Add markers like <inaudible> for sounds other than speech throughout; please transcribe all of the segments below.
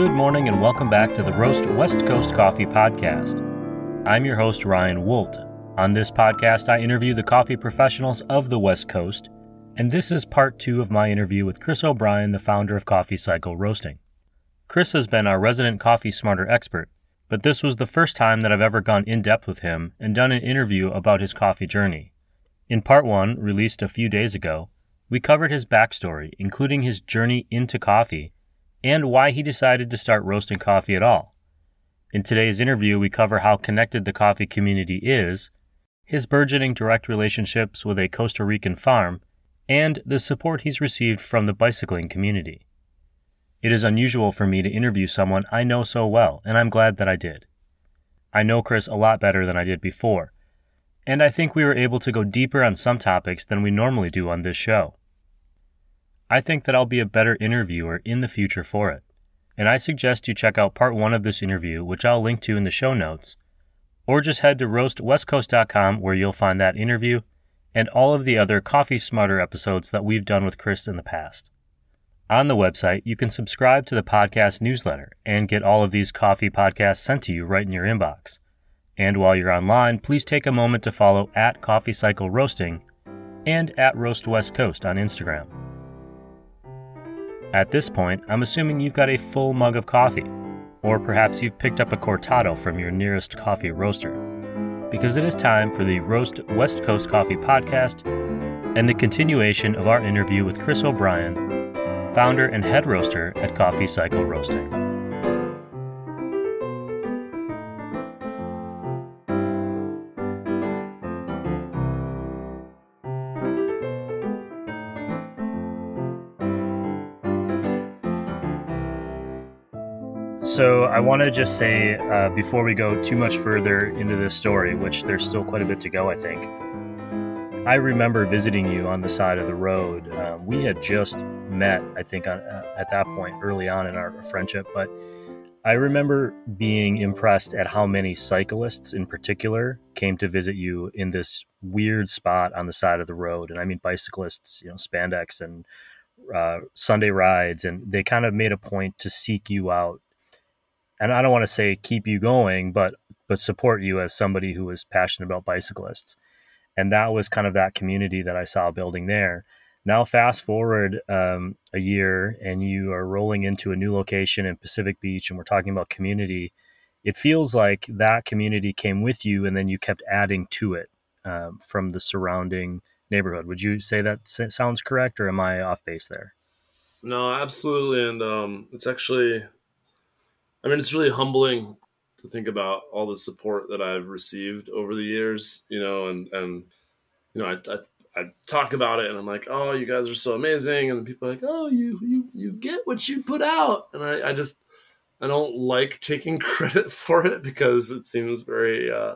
Good morning and welcome back to the Roast West Coast Coffee Podcast. I'm your host, Ryan Woldt. On this podcast, I interview the coffee professionals of the West Coast, and this is part two of my interview with Chris O'Brien, the founder of Coffee Cycle Roasting. Chris has been our resident Coffee Smarter expert, but this was the first time that I've ever gone in depth with him and done an interview about his coffee journey. In part one, released a few days ago, we covered his backstory, including his journey into coffee and why he decided to start roasting coffee at all. In today's interview, we cover how connected the coffee community is, his burgeoning direct relationships with a Costa Rican farm, and the support he's received from the bicycling community. It is unusual for me to interview someone I know so well, and I'm glad that I did. I know Chris a lot better than I did before, and I think we were able to go deeper on some topics than we normally do on this show. I think that I'll be a better interviewer in the future for it. And I suggest you check out part one of this interview, which I'll link to in the show notes, or just head to roastwestcoast.com where you'll find that interview and all of the other Coffee Smarter episodes that we've done with Chris in the past. On the website, you can subscribe to the podcast newsletter and get all of these coffee podcasts sent to you right in your inbox. And while you're online, please take a moment to follow at Coffee Cycle Roasting and at Roast West Coast on Instagram. At this point, I'm assuming you've got a full mug of coffee, or perhaps you've picked up a cortado from your nearest coffee roaster, because it is time for the Roast West Coast Coffee Podcast and the continuation of our interview with Chris O'Brien, founder and head roaster at Coffee Cycle Roasting. So I want to just say uh, before we go too much further into this story, which there's still quite a bit to go, I think. I remember visiting you on the side of the road. Uh, we had just met, I think, on, uh, at that point early on in our friendship, but I remember being impressed at how many cyclists in particular came to visit you in this weird spot on the side of the road. And I mean bicyclists, you know, spandex and uh, Sunday rides, and they kind of made a point to seek you out and I don't want to say keep you going, but but support you as somebody who is passionate about bicyclists. And that was kind of that community that I saw building there. Now, fast forward um, a year, and you are rolling into a new location in Pacific Beach, and we're talking about community. It feels like that community came with you, and then you kept adding to it um, from the surrounding neighborhood. Would you say that sounds correct, or am I off base there? No, absolutely, and um, it's actually I mean, it's really humbling to think about all the support that I've received over the years, you know, and, and, you know, I, I, I talk about it and I'm like, oh, you guys are so amazing. And people are like, oh, you, you, you get what you put out. And I, I just, I don't like taking <laughs> credit for it because it seems very uh,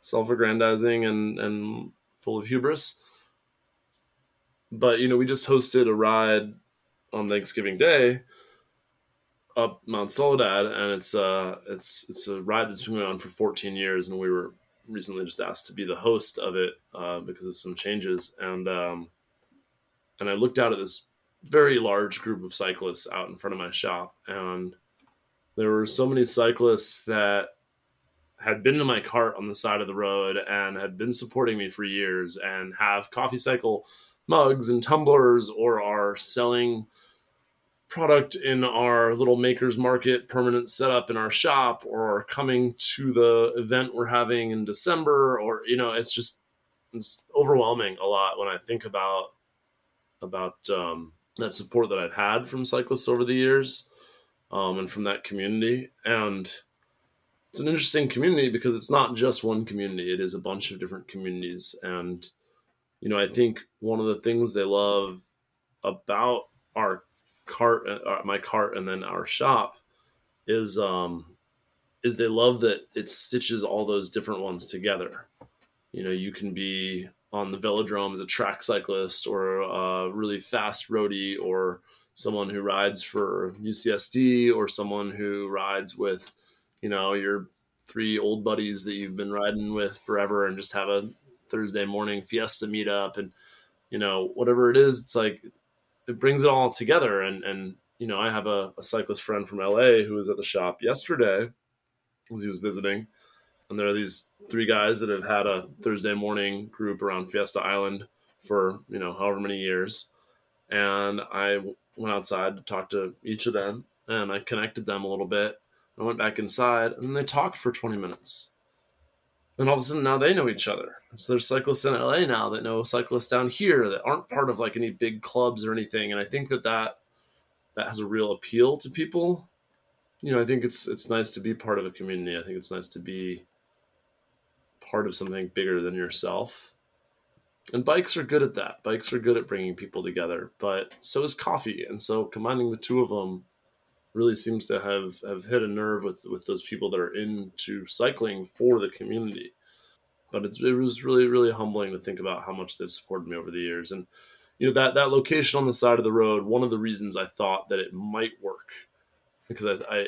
self-aggrandizing and, and full of hubris. But, you know, we just hosted a ride on Thanksgiving Day up Mount Soledad, and it's uh it's it's a ride that's been going on for 14 years, and we were recently just asked to be the host of it uh, because of some changes, and um, and I looked out at this very large group of cyclists out in front of my shop, and there were so many cyclists that had been to my cart on the side of the road and had been supporting me for years and have coffee cycle mugs and tumblers or are selling product in our little makers market permanent setup in our shop or coming to the event we're having in December or you know it's just it's overwhelming a lot when I think about about um, that support that I've had from cyclists over the years um, and from that community. And it's an interesting community because it's not just one community it is a bunch of different communities. And you know I think one of the things they love about our cart, uh, my cart, and then our shop is um, is they love that it stitches all those different ones together. You know, you can be on the velodrome as a track cyclist or a really fast roadie or someone who rides for UCSD or someone who rides with, you know, your three old buddies that you've been riding with forever and just have a Thursday morning fiesta meetup and you know whatever it is it's like it brings it all together and and you know, I have a, a cyclist friend from LA who was at the shop yesterday as he was visiting. And there are these three guys that have had a Thursday morning group around Fiesta Island for, you know, however many years. And I went outside to talk to each of them and I connected them a little bit. I went back inside and they talked for 20 minutes. And all of a sudden now they know each other. So there's cyclists in LA now that know cyclists down here that aren't part of like any big clubs or anything. And I think that that, that has a real appeal to people. You know, I think it's it's nice to be part of a community. I think it's nice to be part of something bigger than yourself. And bikes are good at that. Bikes are good at bringing people together, but so is coffee. And so combining the two of them really seems to have, have hit a nerve with, with those people that are into cycling for the community. But it, it was really, really humbling to think about how much they've supported me over the years. And, you know, that, that location on the side of the road, one of the reasons I thought that it might work, because I, I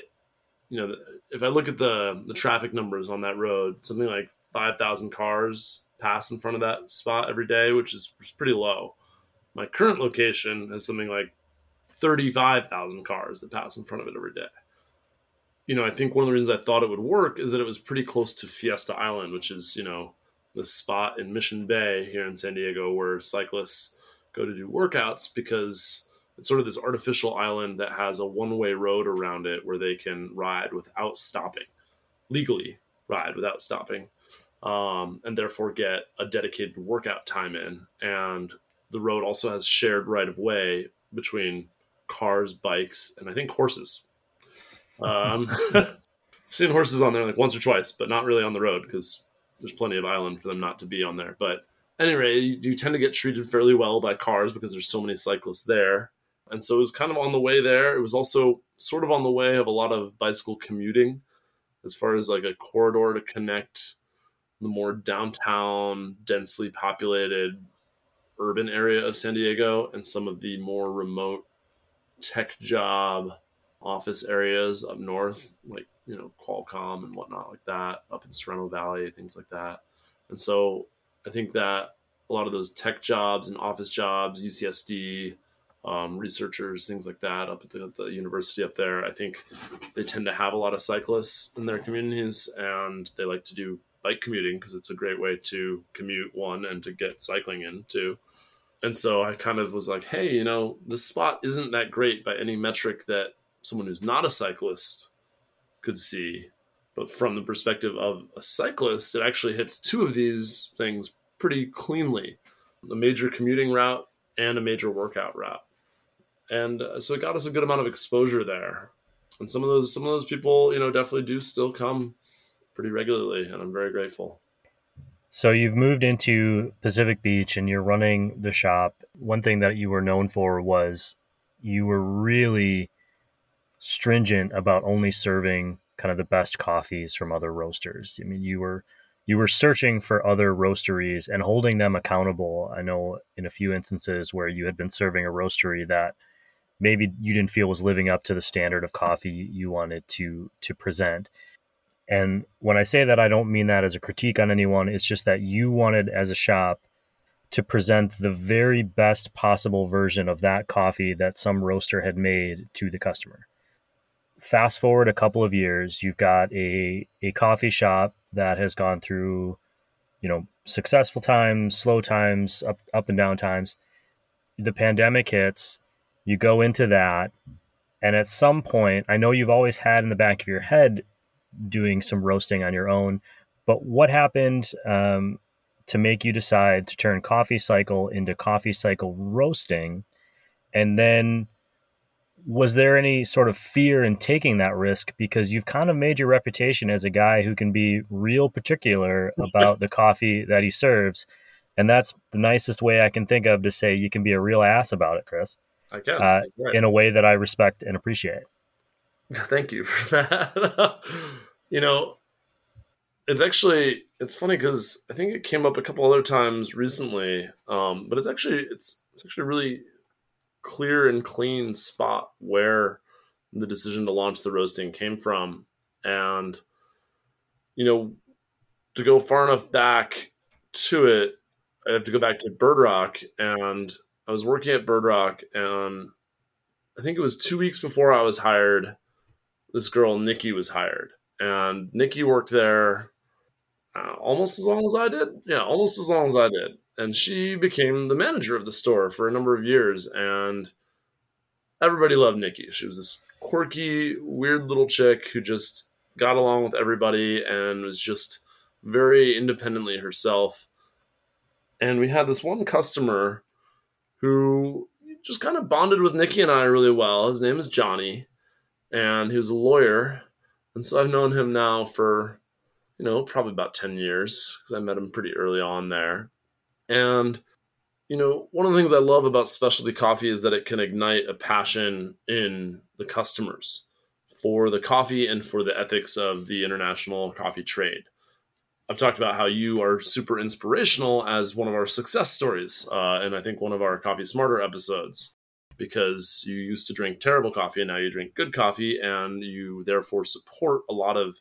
you know, if I look at the, the traffic numbers on that road, something like 5,000 cars pass in front of that spot every day, which is pretty low. My current location has something like 35,000 cars that pass in front of it every day. You know, I think one of the reasons I thought it would work is that it was pretty close to Fiesta Island, which is, you know, the spot in Mission Bay here in San Diego where cyclists go to do workouts because it's sort of this artificial island that has a one way road around it where they can ride without stopping, legally ride without stopping, um, and therefore get a dedicated workout time in. And the road also has shared right of way between cars, bikes, and I think horses. <laughs> Um, I've <laughs> seen horses on there like once or twice, but not really on the road because there's plenty of island for them not to be on there. But anyway, you, you tend to get treated fairly well by cars because there's so many cyclists there. And so it was kind of on the way there. It was also sort of on the way of a lot of bicycle commuting as far as like a corridor to connect the more downtown, densely populated urban area of San Diego and some of the more remote tech job office areas up north, like you know Qualcomm and whatnot, like that, up in Sorrento Valley, things like that. And so I think that a lot of those tech jobs and office jobs, UCSD, um, researchers, things like that, up at the, the, university up there, I think they tend to have a lot of cyclists in their communities, and they like to do bike commuting because it's a great way to commute one and to get cycling in too. And so I kind of was like, hey, you know, this spot isn't that great by any metric that someone who's not a cyclist could see. But from the perspective of a cyclist, it actually hits two of these things pretty cleanly a major commuting route and a major workout route. And uh, so it got us a good amount of exposure there. And some of those some of those people, you know, definitely do still come pretty regularly, and I'm very grateful. So you've moved into Pacific Beach and you're running the shop. One thing that you were known for was you were really stringent about only serving kind of the best coffees from other roasters. I mean, you were you were searching for other roasteries and holding them accountable. I know in a few instances where you had been serving a roastery that maybe you didn't feel was living up to the standard of coffee you wanted to to present. And when I say that, I don't mean that as a critique on anyone. It's just that you wanted, as a shop, to present the very best possible version of that coffee that some roaster had made to the customer. Fast forward a couple of years, you've got a, a coffee shop that has gone through, you know, successful times, slow times, up, up and down times. The pandemic hits, you go into that, and at some point, I know you've always had in the back of your head doing some roasting on your own. But what happened um, to make you decide to turn Coffee Cycle into Coffee Cycle roasting? And then was there any sort of fear in taking that risk? Because you've kind of made your reputation as a guy who can be real particular <laughs> about the coffee that he serves. And that's the nicest way i can think of to say you can be a real ass about it chris. I can. Uh, in a way that i respect and appreciate <laughs> Thank you for that. <laughs> you know, it's actually it's funny because I think it came up a couple other times recently, um, but it's actually it's it's actually a really clear and clean spot where the decision to launch the roasting came from, and you know, to go far enough back to it, I have to go back to Bird Rock, and I was working at Bird Rock, and I think it was two weeks before I was hired, this girl, Nikki, was hired. And Nikki worked there uh, almost as long as I did. Yeah, almost as long as I did. And she became the manager of the store for a number of years. And everybody loved Nikki. She was this quirky, weird little chick who just got along with everybody and was just very independently herself. And we had this one customer who just kind of bonded with Nikki and I really well. His name is Johnny, and he was a lawyer. And so I've known him now for, you know, probably about 10 years because I met him pretty early on there. And, you know, one of the things I love about specialty coffee is that it can ignite a passion in the customers for the coffee and for the ethics of the international coffee trade. I've talked about how you are super inspirational as one of our success stories, uh, and I think one of our Coffee Smarter episodes, because you used to drink terrible coffee and now you drink good coffee, and you therefore support a lot of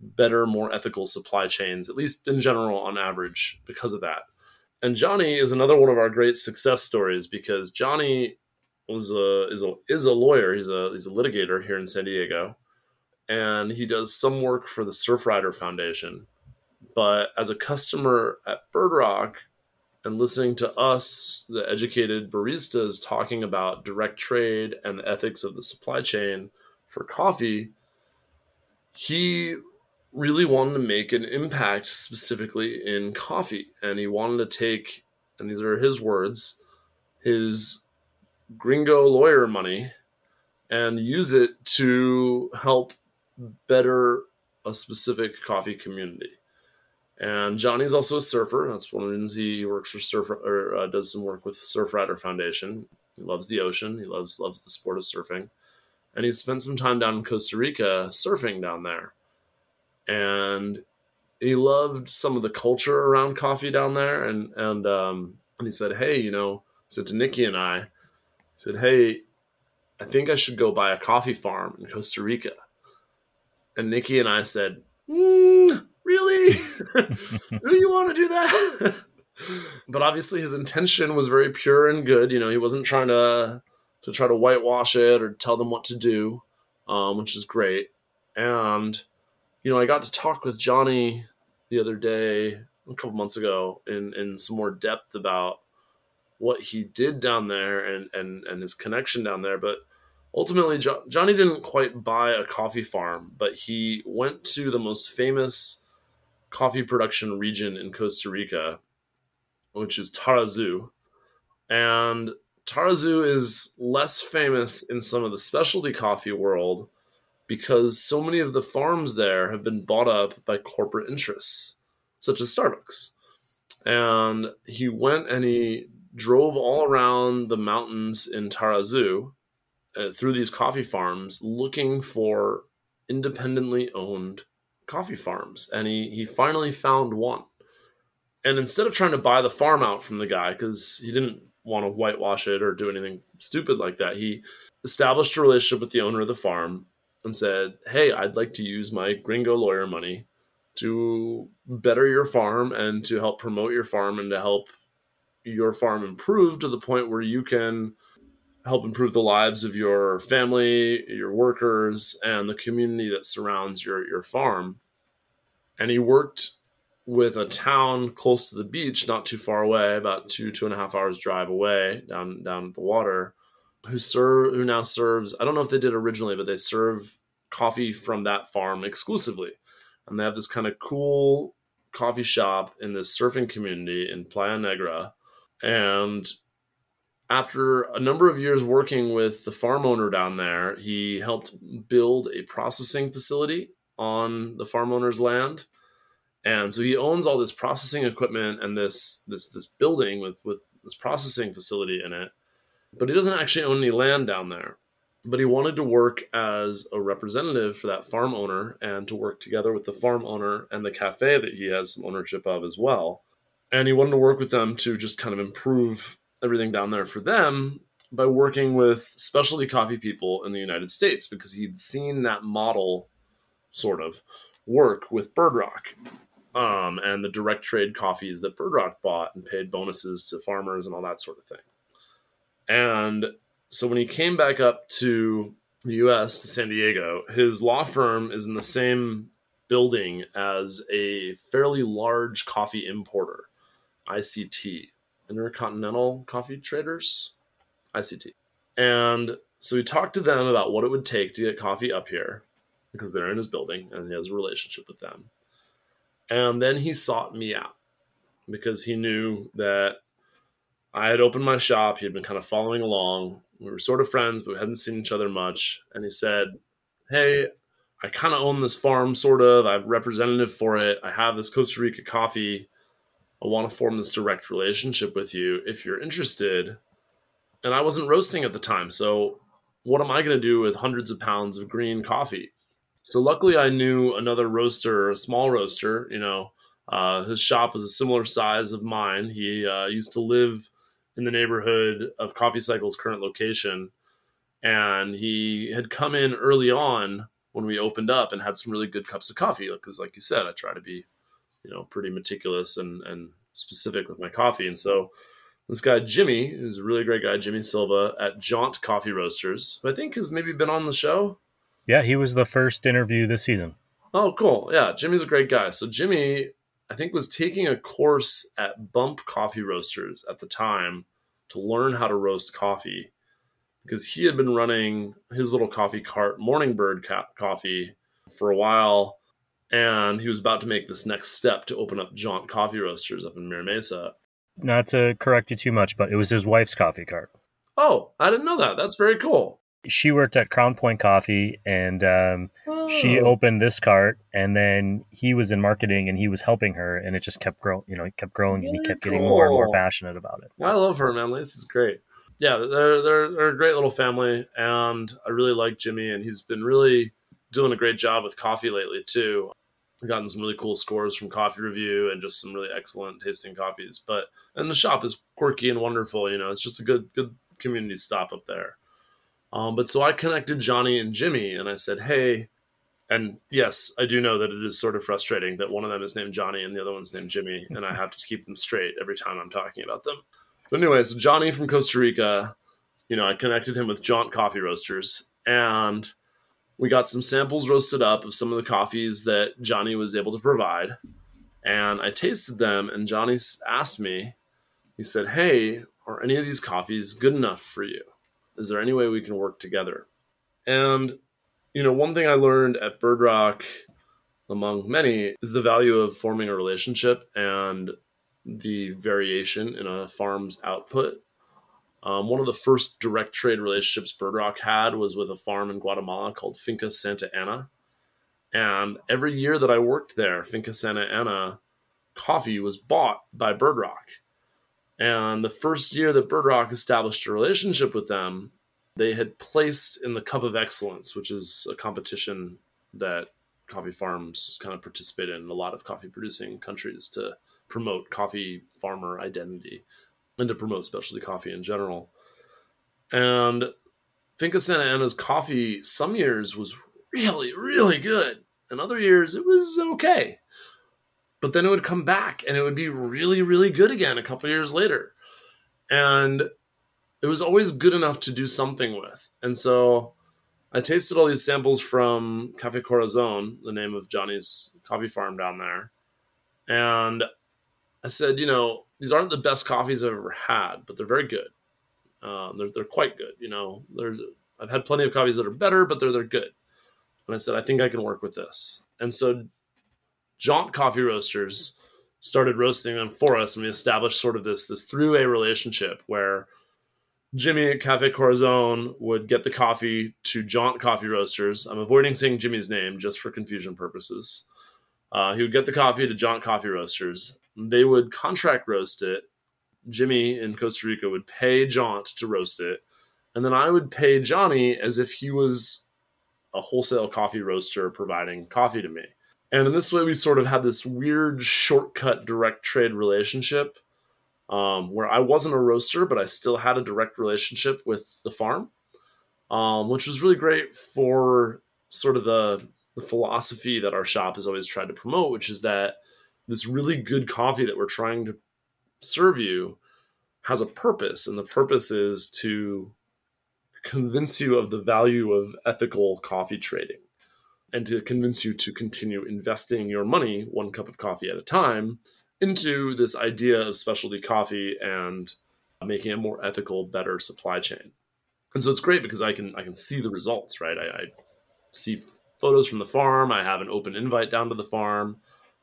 better, more ethical supply chains, at least in general, on average, because of that. And Johnny is another one of our great success stories because Johnny was a is a is a lawyer. He's a he's a litigator here in San Diego, and he does some work for the Surfrider Foundation but as a customer at Bird Rock and listening to us, the educated baristas, talking about direct trade and the ethics of the supply chain for coffee, he really wanted to make an impact specifically in coffee. And he wanted to take, and these are his words, his gringo lawyer money and use it to help better a specific coffee community. And Johnny's also a surfer. That's one of the reasons he works for Surf or uh, does some work with Surfrider Foundation. He loves the ocean. He loves loves the sport of surfing, and he spent some time down in Costa Rica surfing down there. And he loved some of the culture around coffee down there. And and um, and he said, "Hey, you know," said to Nikki and I, he said, "Hey, I think I should go buy a coffee farm in Costa Rica." And Nikki and I said, mm, really? <laughs> do you want to do that? <laughs> but obviously his intention was very pure and good. You know, he wasn't trying to to try to whitewash it or tell them what to do, um, which is great. And you know, I got to talk with Johnny the other day, a couple months ago, in in some more depth about what he did down there and and and his connection down there. But ultimately, jo- Johnny didn't quite buy a coffee farm, but he went to the most famous coffee production region in Costa Rica, which is Tarrazú. And Tarrazú is less famous in some of the specialty coffee world because so many of the farms there have been bought up by corporate interests, such as Starbucks. And he went and he drove all around the mountains in Tarrazú uh, through these coffee farms looking for independently owned coffee farms, and he he finally found one. And instead of trying to buy the farm out from the guy because he didn't want to whitewash it or do anything stupid like that, he established a relationship with the owner of the farm and said, "Hey, I'd like to use my gringo lawyer money to better your farm and to help promote your farm and to help your farm improve to the point where you can help improve the lives of your family, your workers, and the community that surrounds your, your farm. And he worked with a town close to the beach, not too far away, about two, two and a half hours drive away down down the water, who serve who now serves, I don't know if they did originally, but they serve coffee from that farm exclusively. And they have this kind of cool coffee shop in this surfing community in Playa Negra. And after a number of years working with the farm owner down there, he helped build a processing facility on the farm owner's land. And so he owns all this processing equipment and this this this building with with this processing facility in it. But he doesn't actually own any land down there. But he wanted to work as a representative for that farm owner and to work together with the farm owner and the cafe that he has some ownership of as well. And he wanted to work with them to just kind of improve everything down there for them by working with specialty coffee people in the United States because he'd seen that model sort of work with Bird Rock um, and the direct trade coffees that Bird Rock bought and paid bonuses to farmers and all that sort of thing. And so when he came back up to the US to San Diego, his law firm is in the same building as a fairly large coffee importer, ICT, Intercontinental Coffee Traders, ICT. And so we talked to them about what it would take to get coffee up here because they're in his building and he has a relationship with them. And then he sought me out because he knew that I had opened my shop. He had been kind of following along. We were sort of friends, but we hadn't seen each other much. And he said, Hey, I kind of own this farm, sort of. I'm representative for it. I have this Costa Rica coffee. I want to form this direct relationship with you if you're interested. And I wasn't roasting at the time. So, what am I going to do with hundreds of pounds of green coffee? So, luckily, I knew another roaster, a small roaster. You know, uh, his shop was a similar size of mine. He uh, used to live in the neighborhood of Coffee Cycle's current location. And he had come in early on when we opened up and had some really good cups of coffee. Because, like you said, I try to be, you know, pretty meticulous and, and specific with my coffee. And so this guy, Jimmy, who's a really great guy, Jimmy Silva at Jaunt Coffee Roasters, who I think has maybe been on the show. Yeah, he was the first interview this season. Oh, cool. Yeah, Jimmy's a great guy. So Jimmy, I think, was taking a course at Bump Coffee Roasters at the time to learn how to roast coffee because he had been running his little coffee cart, Morning Bird Coffee, for a while. And he was about to make this next step to open up Jaunt Coffee Roasters up in Mira Mesa. Not to correct you too much, but it was his wife's coffee cart. Oh, I didn't know that. That's very cool. She worked at Crown Point Coffee, and um, Oh. she opened this cart, and then he was in marketing, and he was helping her, and it just kept growing. You know, it kept growing, and he kept getting more and more passionate about it. I love her, man. This is great. Yeah, they're, they're they're a great little family, and I really like Jimmy, and he's been really doing a great job with coffee lately too. Gotten some really cool scores from Coffee Review and just some really excellent tasting coffees. But and the shop is quirky and wonderful. You know, it's just a good good community stop up there. Um, but so I connected Johnny and Jimmy, and I said, hey. And yes, I do know that it is sort of frustrating that one of them is named Johnny and the other one's named Jimmy, <laughs> and I have to keep them straight every time I'm talking about them. But anyway, so Johnny from Costa Rica, you know, I connected him with Jaunt Coffee Roasters, and we got some samples roasted up of some of the coffees that Johnny was able to provide. And I tasted them, and Johnny asked me, he said, Hey, are any of these coffees good enough for you? Is there any way we can work together? And, you know, one thing I learned at Bird Rock, among many, is the value of forming a relationship and the variation in a farm's output. Um, one of the first direct trade relationships Bird Rock had was with a farm in Guatemala called Finca Santa Ana. And every year that I worked there, Finca Santa Ana coffee was bought by Bird Rock. And the first year that Bird Rock established a relationship with them, they had placed in the Cup of Excellence, which is a competition that coffee farms kind of participate in, in a lot of coffee producing countries to promote coffee farmer identity and to promote specialty coffee in general. And Finca Santa Ana's coffee some years was really, really good. And other years it was okay. But then it would come back and it would be really, really good again a couple years later. And it was always good enough to do something with. And so I tasted all these samples from Cafe Corazon, the name of Johnny's coffee farm down there. And I said, you know, these aren't the best coffees I've ever had, but they're very good. Um, they're, they're quite good. You know, there's, I've had plenty of coffees that are better, but they're, they're good. And I said, I think I can work with this. And so Jaunt Coffee Roasters started roasting them for us, and we established sort of this, this three-way relationship where Jimmy at Cafe Corazon would get the coffee to Jaunt Coffee Roasters. I'm avoiding saying Jimmy's name just for confusion purposes. Uh, he would get the coffee to Jaunt Coffee Roasters. They would contract roast it. Jimmy in Costa Rica would pay Jaunt to roast it. And then I would pay Johnny as if he was a wholesale coffee roaster providing coffee to me. And in this way, we sort of had this weird shortcut direct trade relationship um, where I wasn't a roaster, but I still had a direct relationship with the farm, um, which was really great for sort of the, the philosophy that our shop has always tried to promote, which is that this really good coffee that we're trying to serve you has a purpose, and the purpose is to convince you of the value of ethical coffee trading and to convince you to continue investing your money one cup of coffee at a time into this idea of specialty coffee and making a more ethical, better supply chain. And so it's great because I can I can see the results, right? I, I see photos from the farm. I have an open invite down to the farm.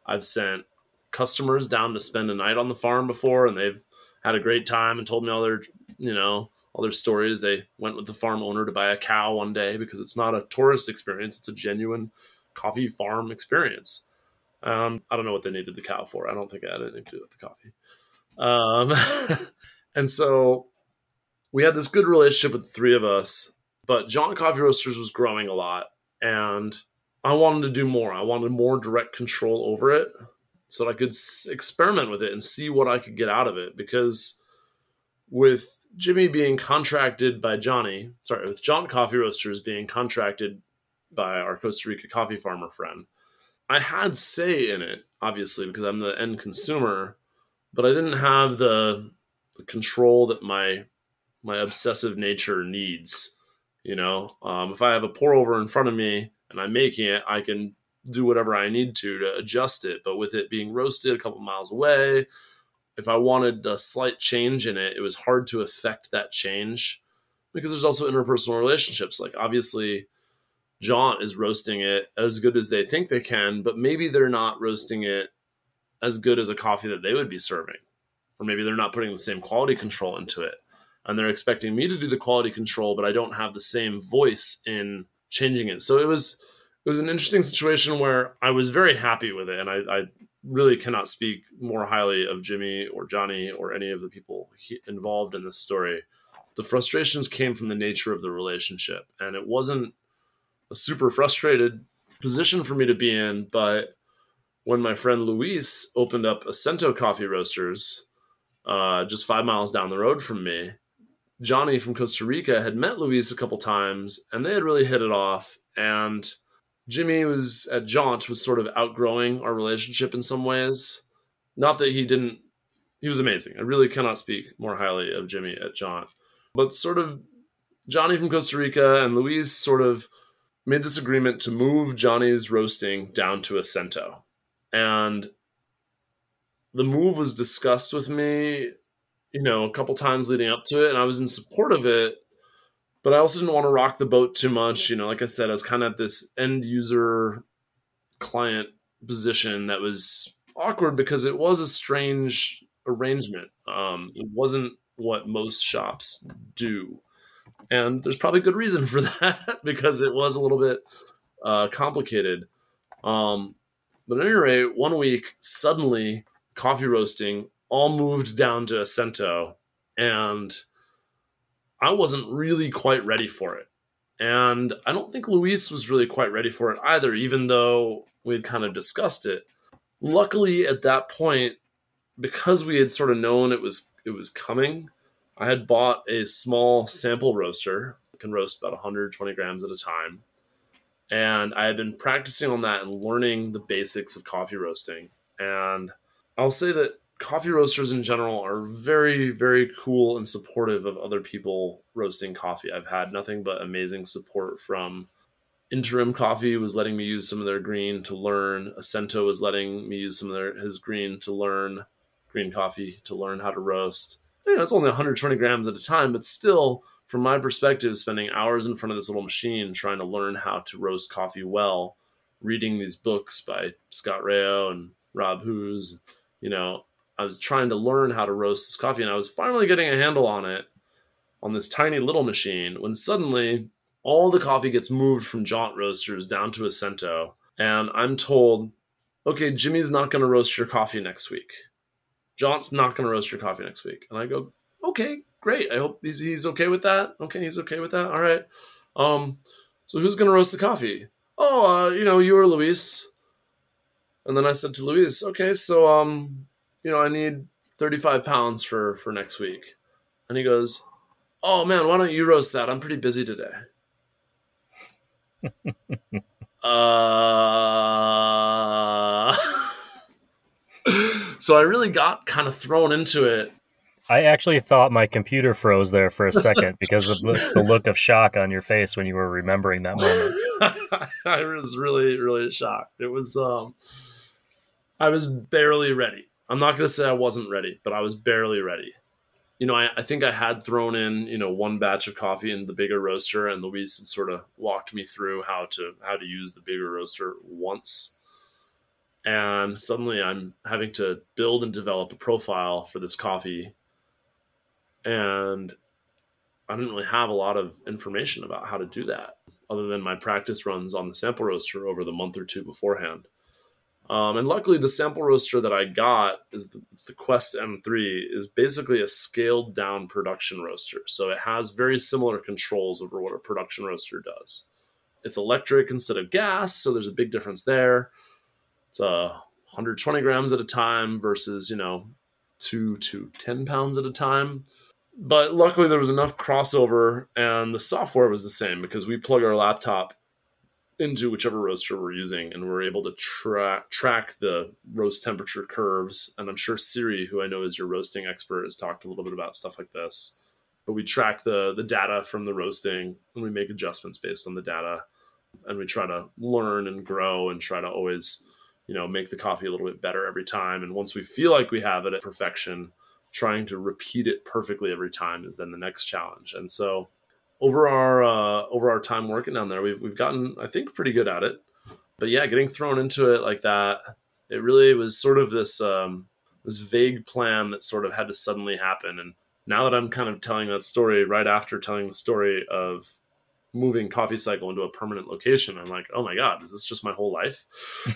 I've sent customers down to spend a night on the farm before, and they've had a great time and told me all their, you know, all their stories. They went with the farm owner to buy a cow one day because it's not a tourist experience; it's a genuine coffee farm experience. Um, I don't know what they needed the cow for. I don't think I had anything to do with the coffee. Um, <laughs> and so we had this good relationship with the three of us, but Jaunt Coffee Roasters was growing a lot, and I wanted to do more. I wanted more direct control over it so that I could s- experiment with it and see what I could get out of it. Because with Jimmy being contracted by Johnny, sorry, with Jaunt Coffee Roasters being contracted by our Costa Rica coffee farmer friend, I had say in it, obviously, because I'm the end consumer, but I didn't have the, the control that my my obsessive nature needs. You know, um, if I have a pour over in front of me and I'm making it, I can do whatever I need to to adjust it. But with it being roasted a couple miles away, if I wanted a slight change in it, it was hard to affect that change because there's also interpersonal relationships. Like obviously, Jaunt is roasting it as good as they think they can, but maybe they're not roasting it as good as a coffee that they would be serving, or maybe they're not putting the same quality control into it and they're expecting me to do the quality control, but I don't have the same voice in changing it. So it was it was an interesting situation where I was very happy with it, and I, I really cannot speak more highly of Jimmy or Johnny or any of the people involved in this story. The frustrations came from the nature of the relationship, and it wasn't a super frustrated position for me to be in, but when my friend Luis opened up Acento Coffee Roasters, uh, just five miles down the road from me, Johnny from Costa Rica had met Luis a couple times and they had really hit it off. And Jimmy was at Jaunt was sort of outgrowing our relationship in some ways. Not that he didn't, he was amazing. I really cannot speak more highly of Jimmy at Jaunt. But sort of Johnny from Costa Rica and Luis sort of made this agreement to move Johnny's roasting down to Acento. And the move was discussed with me you know, a couple times leading up to it, and I was in support of it. But I also didn't want to rock the boat too much. You know, like I said, I was kind of at this end user client position that was awkward because it was a strange arrangement. Um, it wasn't what most shops do. And there's probably good reason for <laughs> that because it was a little bit uh, complicated. Um, but at any rate, one week, suddenly coffee roasting all moved down to Acento, and I wasn't really quite ready for it. And I don't think Luis was really quite ready for it either, even though we had kind of discussed it. Luckily, at that point, because we had sort of known it was it was coming, I had bought a small sample roaster can roast about 120 grams at a time. And I had been practicing on that and learning the basics of coffee roasting. And I'll say that coffee roasters in general are very very cool and supportive of other people roasting coffee. I've had nothing but amazing support from interim coffee was letting me use some of their green to learn. Acento was letting me use some of their his green to learn green coffee to learn how to roast. You know, it's only 120 grams at a time but still from my perspective spending hours in front of this little machine trying to learn how to roast coffee well reading these books by scott rao and rob hoos you know I was trying to learn how to roast this coffee and I was finally getting a handle on it on this tiny little machine when suddenly all the coffee gets moved from Jaunt Roasters down to Acento. And I'm told, okay, Jimmy's not going to roast your coffee next week. Jaunt's not going to roast your coffee next week. And I go, okay, great. I hope he's, he's okay with that. Okay, he's okay with that. All right. Um, so who's going to roast the coffee? Oh, uh, you know, you or Luis. And then I said to Luis, okay, so um, you know, I need 35 pounds for for next week. And he goes, "Oh man, why don't you roast that? I'm pretty busy today." <laughs> uh <laughs> so I really got kind of thrown into it I actually thought my computer froze there for a second <laughs> because of the, the look of shock on your face when you were remembering that moment. I was really, really shocked. It was, um, I was barely ready. I'm not going to say I wasn't ready, but I was barely ready. You know, I, I think I had thrown in, you know, one batch of coffee in the bigger roaster, and Luis had sort of walked me through how to how to use the bigger roaster once and suddenly I'm having to build and develop a profile for this coffee and I didn't really have a lot of information about how to do that other than my practice runs on the sample roaster over the month or two beforehand. Um, and luckily, the sample roaster that I got is the, it's the Quest M3 is basically a scaled down production roaster. So it has very similar controls over what a production roaster does. It's electric instead of gas, so there's a big difference there. It's uh, 120 grams at a time versus you know two to 10 pounds at a time but luckily there was enough crossover and the software was the same because we plug our laptop into whichever roaster we're using and we're able to track track the roast temperature curves. And i'm sure siri who i know is your roasting expert has talked a little bit about stuff like this. But we track the the data from the roasting and we make adjustments based on the data. And we try to learn and grow and try to always you know make the coffee a little bit better every time. And once we feel like we have it at perfection trying to repeat it perfectly every time is then the next challenge. And so over our uh, over our time working down there, we've we've gotten I think pretty good at it. But yeah, getting thrown into it like that, it really was sort of this um, this vague plan that sort of had to suddenly happen. And now that I'm kind of telling that story right after telling the story of moving coffee cycle into a permanent location i'm like oh my god is this just my whole life <laughs>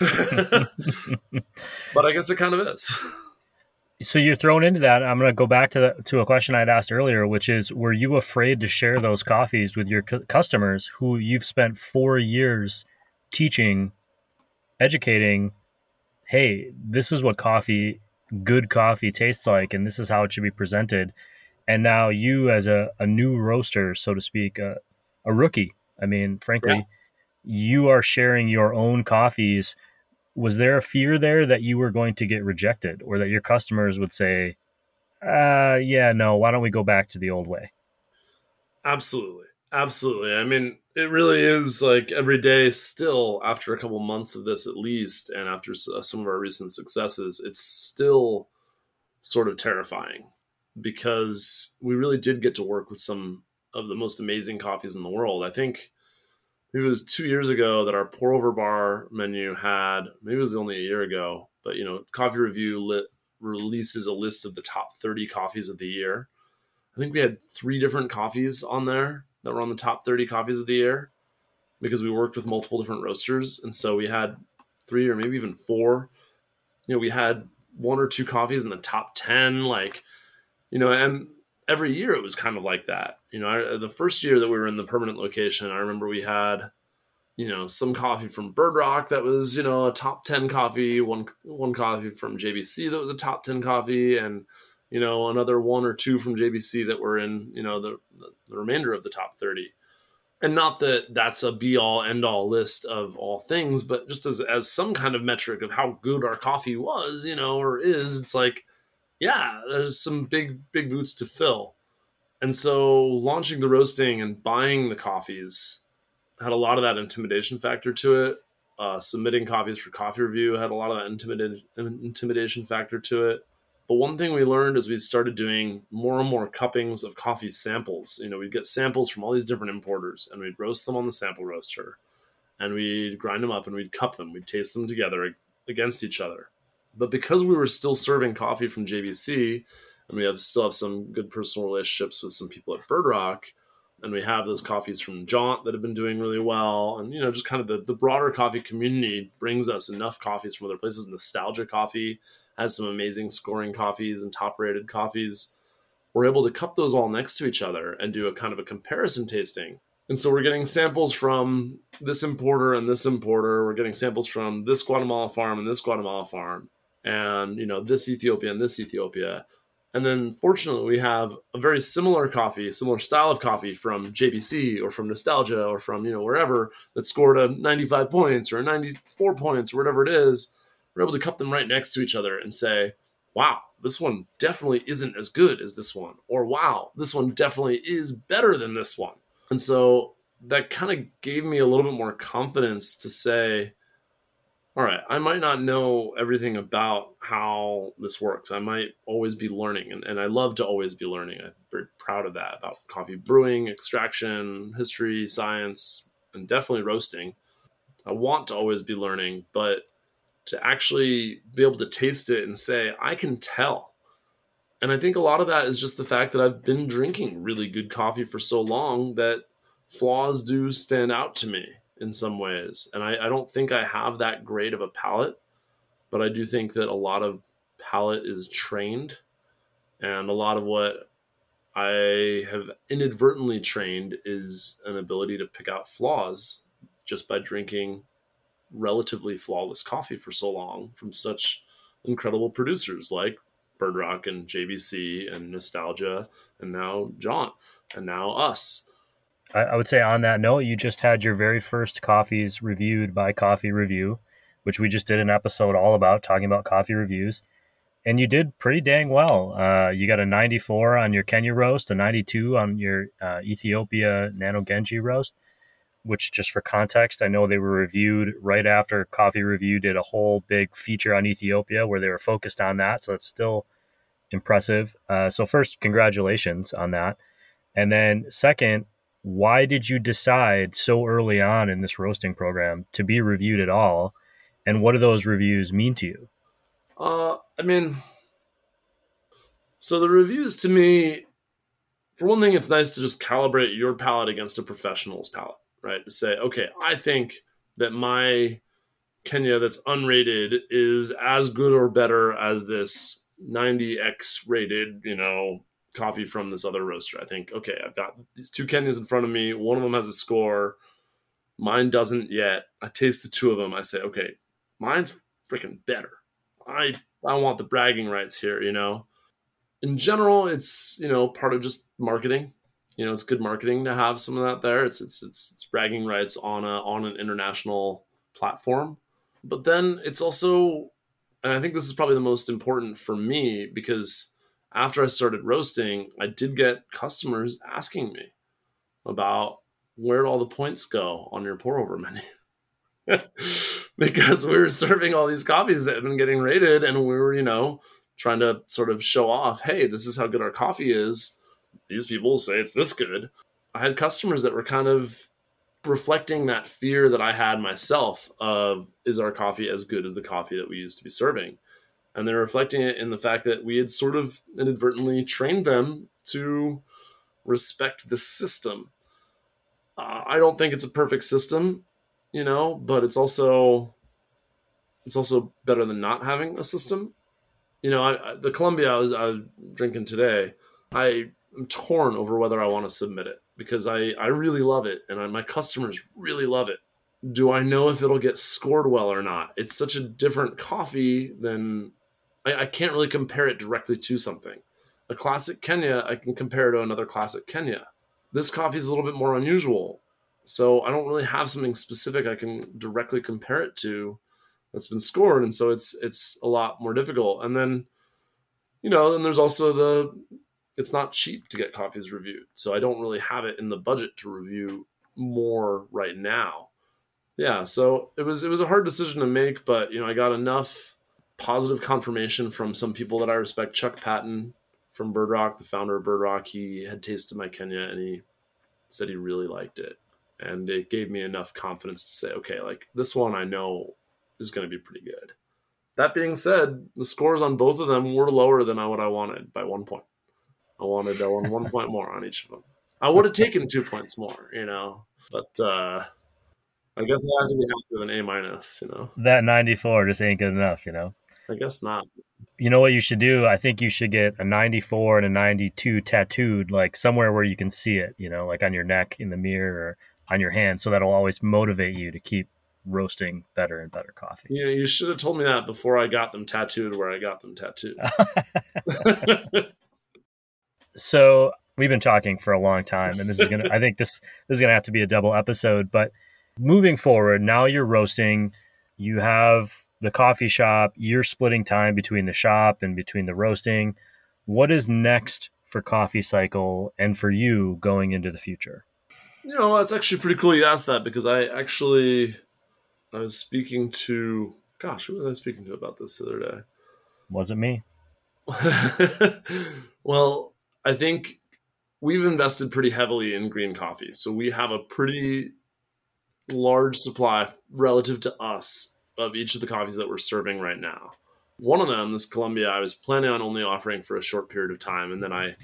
but i guess it kind of is <laughs> so you're thrown into that. I'm going to go back to the, to a question I'd asked earlier, which is, were you afraid to share those coffees with your customers who you've spent four years teaching, educating? Hey, this is what coffee, good coffee, tastes like, and this is how it should be presented. And now you, as a, a new roaster, so to speak, uh, a rookie. I mean, frankly, yeah. you are sharing your own coffees was there a fear there that you were going to get rejected or that your customers would say uh yeah no why don't we go back to the old way? Absolutely. Absolutely. I mean it really is like every day still after a couple months of this at least and after uh, some of our recent successes it's still sort of terrifying because we really did get to work with some of the most amazing coffees in the world. I think it was two years ago that our pour over bar menu had maybe it was only a year ago but you know coffee review lit, releases a list of the top 30 coffees of the year. I think we had three different coffees on there that were on the top 30 coffees of the year because we worked with multiple different roasters and so we had three or maybe even four. You know we had one or two coffees in the top 10 like you know and every year it was kind of like that. You know, I, the first year that we were in the permanent location, I remember we had, you know, some coffee from Bird Rock that was, you know, a top 10 coffee, one one coffee from JBC that was a top 10 coffee and you know, another one or two from JBC that were in, you know, the, the, remainder of the top 30. And not that that's a be all end all list of all things, but just as as some kind of metric of how good our coffee was, you know, or is, it's like yeah, there's some big big boots to fill. And so launching the roasting and buying the coffees had a lot of that intimidation factor to it. Uh, submitting coffees for coffee review had a lot of that intimidation intimidation factor to it. But one thing we learned is we started doing more and more cuppings of coffee samples. You know, we'd get samples from all these different importers and we'd roast them on the sample roaster and we'd grind them up and we'd cup them. We'd taste them together against each other. But because we were still serving coffee from JBC, and we have still have some good personal relationships with some people at Bird Rock, and we have those coffees from Jaunt that have been doing really well, and you know, just kind of the, the broader coffee community brings us enough coffees from other places. Nostalgia Coffee has some amazing scoring coffees and top rated coffees. We're able to cup those all next to each other and do a kind of a comparison tasting. And so we're getting samples from this importer and this importer. We're getting samples from this Guatemala farm and this Guatemala farm and you know this Ethiopia and this Ethiopia. And then fortunately we have a very similar coffee, similar style of coffee from JBC or from Nostalgia or from, you know, wherever that scored a 95 points or a 94 points or whatever it is. We're able to cup them right next to each other and say, wow, this one definitely isn't as good as this one, or wow, this one definitely is better than this one. And so that kind of gave me a little bit more confidence to say, all right, I might not know everything about how this works. I might always be learning, and, and I love to always be learning. I'm very proud of that about coffee brewing, extraction, history, science, and definitely roasting. I want to always be learning, but to actually be able to taste it and say, I can tell. And I think a lot of that is just the fact that I've been drinking really good coffee for so long that flaws do stand out to me in some ways. And I, I don't think I have that great of a palate, but I do think that a lot of palate is trained. And a lot of what I have inadvertently trained is an ability to pick out flaws just by drinking relatively flawless coffee for so long from such incredible producers like Bird Rock and JBC and Nostalgia and now Jaunt and now us. I, I would say on that note, you just had your very first coffees reviewed by Coffee Review, which we just did an episode all about talking about coffee reviews. And you did pretty dang well. Uh, you got a 94 on your Kenya roast, a 92 on your uh, Ethiopia Nano Genji roast which just for context, I know they were reviewed right after Coffee Review did a whole big feature on Ethiopia where they were focused on that. So it's still impressive. Uh, so first, congratulations on that. And then second, why did you decide so early on in this roasting program to be reviewed at all? And what do those reviews mean to you? Uh, I mean, so the reviews to me, for one thing, it's nice to just calibrate your palate against a professional's palate right? To say, okay, I think that my Kenya that's unrated is as good or better as this 90x rated, you know, coffee from this other roaster. I think, okay, I've got these two Kenyans in front of me. One of them has a score. Mine doesn't yet. I taste the two of them. I say, okay, mine's freaking better. I I want the bragging rights here, you know. In general, it's, you know, part of just marketing you know it's good marketing to have some of that there. It's it's it's, it's bragging rights on a on an international platform, but then it's also, and I think this is probably the most important for me because after I started roasting, I did get customers asking me about where'd all the points go on your pour over menu. <laughs> because we were serving all these coffees that have been getting rated and we were, you know, trying to sort of show off, hey, this is how good our coffee is these people say it's this good. I had customers that were kind of reflecting that fear that I had myself of is our coffee as good as the coffee that we used to be serving? And they're reflecting it in the fact that we had sort of inadvertently trained them to respect the system. Uh, I don't think it's a perfect system, you know, but it's also it's also better than not having a system. You know, I, I, the Colombia I was, I was drinking today, I I'm torn over whether I want to submit it because I, I really love it and I, my customers really love it. Do I know if it'll get scored well or not? It's such a different coffee than I, I can't really compare it directly to something. A classic Kenya, I can compare it to another classic Kenya. This coffee is a little bit more unusual. So I don't really have something specific I can directly compare it to that's been scored. And so it's it's a lot more difficult. And then, you know, then there's also the it's not cheap to get coffees reviewed. So I don't really have it in the budget to review more right now. Yeah, so it was it was a hard decision to make, but you know, I got enough positive confirmation from some people that I respect. Chuck Patton from Bird Rock, the founder of Bird Rock, he had tasted my Kenya and he said he really liked it. And it gave me enough confidence to say, okay, like this one I know is going to be pretty good. That being said, the scores on both of them were lower than what I wanted by one point. I wanted to win one point more on each of them. I would have taken two points more, you know, but uh, I guess I have to be happy with an A minus, you know. That 94 just ain't good enough, you know. I guess not. You know what you should do? I think you should get a 94 and a 92 tattooed, like somewhere where you can see it, you know, like on your neck, in the mirror, or on your hand. So that'll always motivate you to keep roasting better and better coffee. You know, you should have told me that before I got them tattooed where I got them tattooed. <laughs> <laughs> so we've been talking for a long time and this is gonna i think this this is gonna have to be a double episode but moving forward now you're roasting you have the coffee shop, you're splitting time between the shop and between the roasting. What is next for Coffee Cycle and for you going into the future? You know, it's actually pretty cool you asked that because I actually I was speaking to gosh, who was I speaking to about this the other day? Wasn't me. <laughs> well, I think we've invested pretty heavily in green coffee. So we have a pretty large supply relative to us of each of the coffees that we're serving right now. One of them, this Colombia, I was planning on only offering for a short period of time, and then I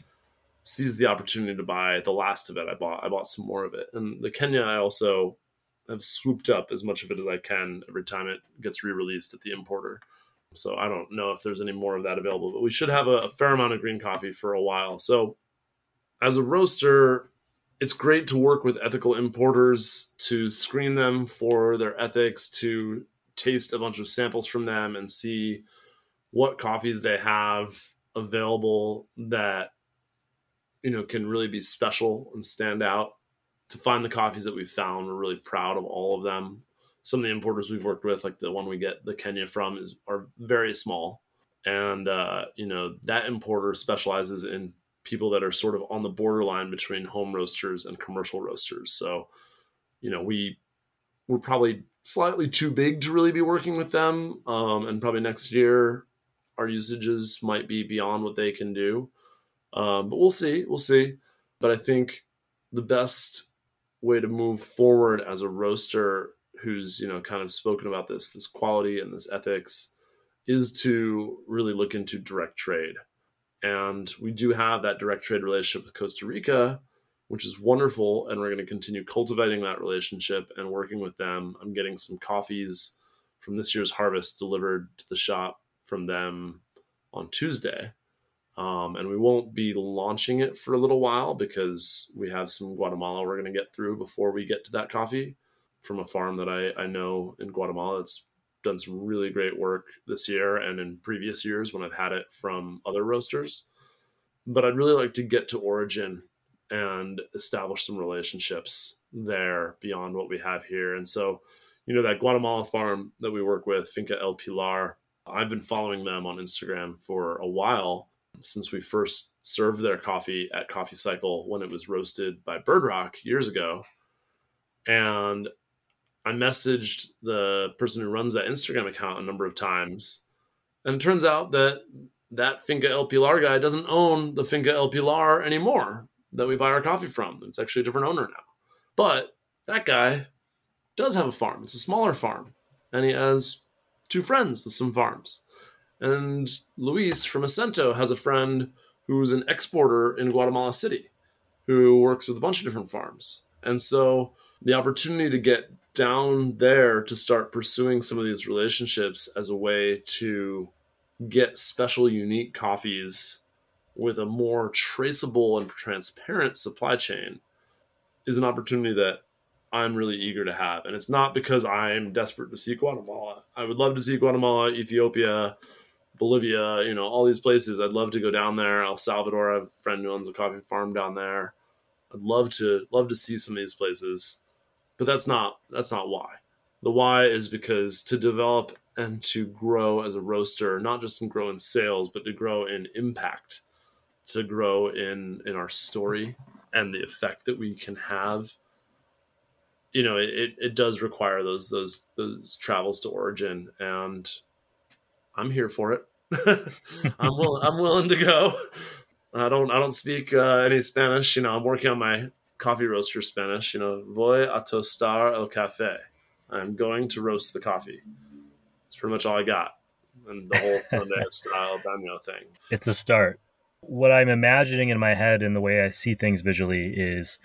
seized the opportunity to buy the last of it. I bought I bought some more of it, and the Kenya I also have swooped up as much of it as I can every time it gets re-released at the importer. So I don't know if there's any more of that available, but we should have a, a fair amount of green coffee for a while. So as a roaster, it's great to work with ethical importers to screen them for their ethics, to taste a bunch of samples from them and see what coffees they have available that you know can really be special and stand out. To find the coffees that we've found we're really proud of all of them. Some of the importers we've worked with like the one we get the kenya from is are very small. And uh, you know that importer specializes in people that are sort of on the borderline between home roasters and commercial roasters. So, you know, we we're probably slightly too big to really be working with them, um, and probably next year our usages might be beyond what they can do. Um, but we'll see, we'll see. But I think the best way to move forward as a roaster who's you know kind of spoken about this this quality and this ethics is to really look into direct trade and we do have that direct trade relationship with Costa Rica, which is wonderful. And we're going to continue cultivating that relationship and working with them. I'm getting some coffees from this year's harvest delivered to the shop from them on Tuesday. Um, and we won't be launching it for a little while because we have some Guatemala we're going to get through before we get to that coffee from a farm that I, I know in Guatemala. It's done some really great work this year and in previous years when I've had it from other roasters. But I'd really like to get to origin and establish some relationships there beyond what we have here. And so, you know, that Guatemala farm that we work with, Finca El Pilar, I've been following them on Instagram for a while since we first served their coffee at Coffee Cycle when it was roasted by Bird Rock years ago. And I messaged the person who runs that Instagram account a number of times, and it turns out that that Finca El Pilar guy doesn't own the Finca El Pilar anymore that we buy our coffee from. It's actually a different owner now. But that guy does have a farm. It's a smaller farm, and he has two friends with some farms. And Luis from Acento has a friend who's an exporter in Guatemala City who works with a bunch of different farms. And so the opportunity to get down there to start pursuing some of these relationships as a way to get special, unique coffees with a more traceable and transparent supply chain is an opportunity that I'm really eager to have. And it's not because I'm desperate to see Guatemala. I would love to see Guatemala, Ethiopia, Bolivia, you know, all these places. I'd love to go down there. El Salvador, I have a friend who owns a coffee farm down there. I'd love to love to see some of these places but that's not that's not why. The why is because to develop and to grow as a roaster, not just in grow in sales, but to grow in impact, to grow in in our story and the effect that we can have. You know, it, it does require those those those travels to origin, and I'm here for it. <laughs> I'm willing. I'm willing to go. I don't. I don't speak uh, any Spanish. You know, I'm working on my coffee roaster Spanish, you know, voy a tostar el café. I'm going to roast the coffee. It's pretty much all I got. And the whole <laughs> style baño thing. It's a start. What I'm imagining in my head and the way I see things visually is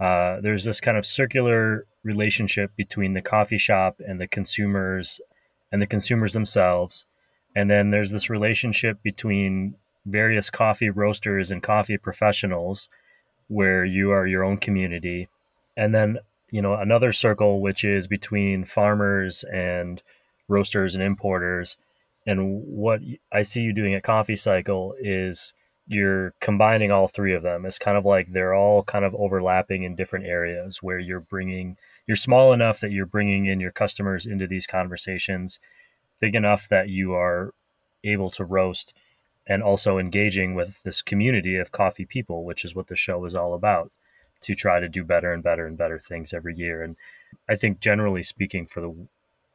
uh, there's this kind of circular relationship between the coffee shop and the consumers and the consumers themselves. And then there's this relationship between various coffee roasters and coffee professionals where you are your own community. And then, you know, another circle, which is between farmers and roasters and importers. And what I see you doing at Coffee Cycle is you're combining all three of them. It's kind of like they're all kind of overlapping in different areas where you're bringing, you're small enough that you're bringing in your customers into these conversations. big enough that you are able to roast and also engaging with this community of coffee people, which is what the show is all about, to try to do better and better and better things every year. And I think generally speaking for the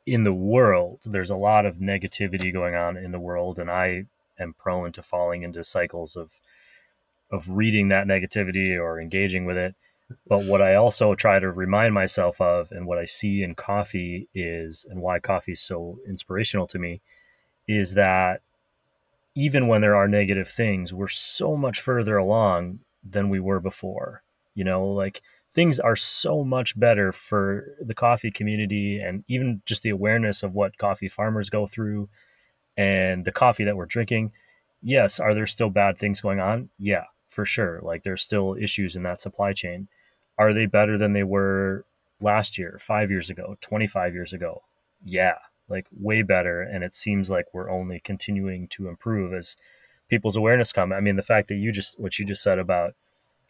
in the world, there's a lot of negativity going on in the world, and I am prone to falling into cycles of of reading that negativity or engaging with it. But what I also try to remind myself of, and what I see in coffee is, and why coffee is so inspirational to me, is that even when there are negative things, we're so much further along than we were before. You know, like things are so much better for the coffee community and even just the awareness of what coffee farmers go through and the coffee that we're drinking. Yes, are there still bad things going on? Yeah, for sure. Like there's still issues in that supply chain. Are they better than they were last year, 5 years ago, 25 years ago? Yeah, like way better and it seems like we're only continuing to improve as people's awareness come. I mean, the fact that you just what you just said about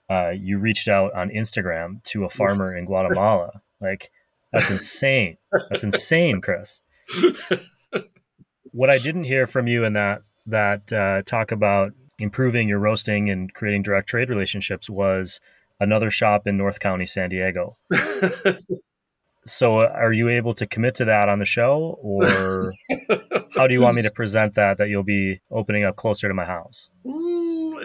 uh, you reached out on Instagram to a farmer in Guatemala. Like that's <laughs> insane. That's insane, Chris. <laughs> What I didn't hear from you in that that uh, talk about improving your roasting and creating direct trade relationships was another shop in North County, San Diego. <laughs> so, uh, are you able to commit to that on the show, or <laughs> how do you want me to present that? That you'll be opening up closer to my house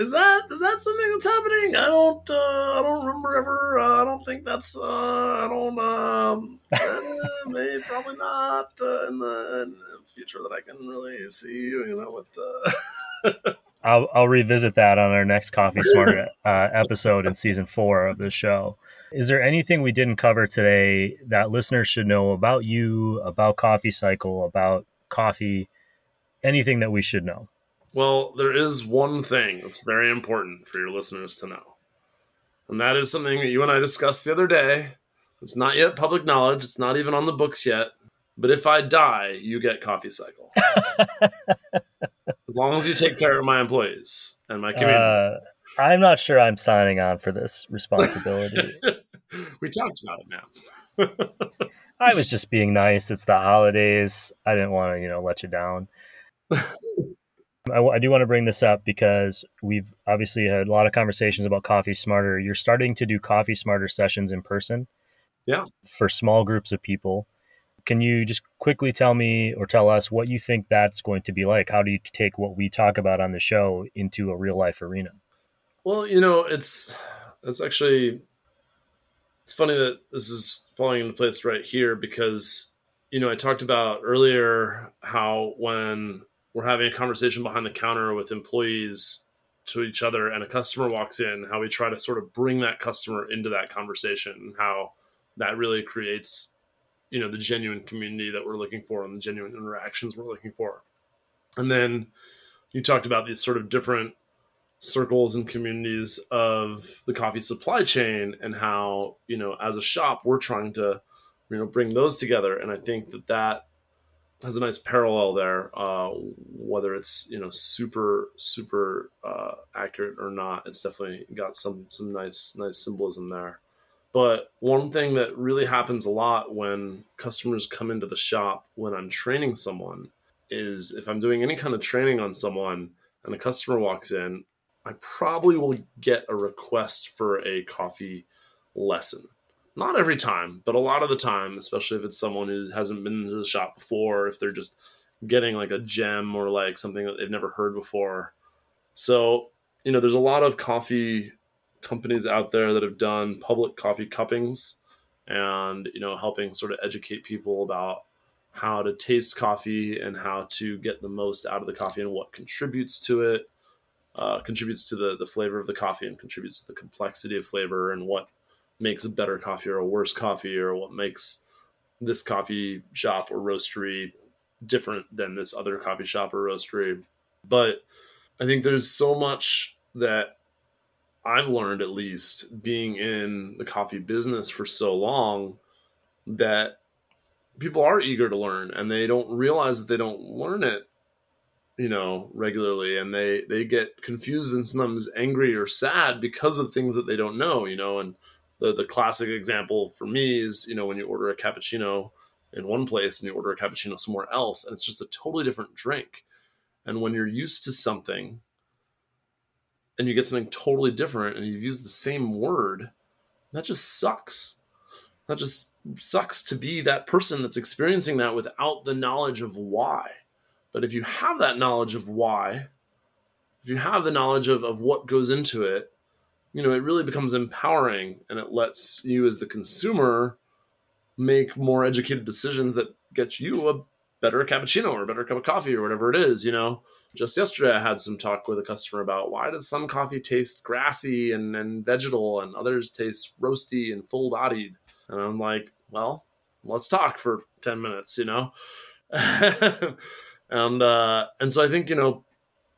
is that is that something that's happening? I don't uh, I don't remember ever. Uh, I don't think that's uh, I don't um, <laughs> eh, maybe probably not uh, in, the, in, the, future that I can really see. You know, with the. <laughs> I'll, I'll revisit that on our next Coffee Smart <laughs> uh, episode in season four of the show. Is there anything we didn't cover today that listeners should know about you, about Coffee Cycle, about coffee, anything that we should know? Well, there is one thing that's very important for your listeners to know. And that is something that you and I discussed the other day. It's not yet public knowledge, it's not even on the books yet. But if I die, you get Coffee Cycle. <laughs> as long as you take care of my employees and my community. Uh, I'm not sure I'm signing on for this responsibility. <laughs> we talked about it now. <laughs> I was just being nice. It's the holidays. I didn't want to, you know, let you down. I, I do want to bring this up because we've obviously had a lot of conversations about Coffee Smarter. You're starting to do Coffee Smarter sessions in person. Yeah. For small groups of people. Can you just quickly tell me or tell us what you think that's going to be like? How do you take what we talk about on the show into a real life arena? Well, you know, it's it's actually it's funny that this is falling into place right here because you know I talked about earlier how when we're having a conversation behind the counter with employees to each other and a customer walks in how we try to sort of bring that customer into that conversation and how that really creates you know the genuine community that we're looking for and the genuine interactions we're looking for. And then you talked about these sort of different circles and communities of the coffee supply chain and how you know as a shop we're trying to you know bring those together. And i think that that has a nice parallel there. Uh, whether it's you know super super uh, accurate or not, it's definitely got some some nice nice symbolism there. But one thing that really happens a lot when customers come into the shop when I'm training someone is if I'm doing any kind of training on someone and a customer walks in, I probably will get a request for a coffee lesson not every time, but a lot of the time, especially if it's someone who hasn't been to the shop before, if they're just getting like a gem or like something that they've never heard before. So, you know, there's a lot of coffee companies out there that have done public coffee cuppings and, you know, helping sort of educate people about how to taste coffee and how to get the most out of the coffee and what contributes to it, uh, contributes to the, the flavor of the coffee and contributes to the complexity of flavor and what makes a better coffee or a worse coffee or what makes this coffee shop or roastery different than this other coffee shop or roastery. But I think there's so much that I've learned, at least being in the coffee business for so long, that people are eager to learn and they don't realize that they don't learn it you know regularly and they they get confused and sometimes angry or sad because of things that they don't know you know and the the classic example for me is you know when you order a cappuccino in one place and you order a cappuccino somewhere else and it's just a totally different drink. And when you're used to something and you get something totally different and you've used the same word, that just sucks. That just sucks to be that person that's experiencing that without the knowledge of why. But if you have that knowledge of why, if you have the knowledge of, of what goes into it, you know, it really becomes empowering and it lets you as the consumer make more educated decisions that get you a better cappuccino or a better cup of coffee or whatever it is, you know. Just yesterday I had some talk with a customer about why does some coffee taste grassy and, and vegetal and others taste roasty and full bodied? And I'm like, well, let's talk for 10 minutes, you know? <laughs> and uh and so I think, you know,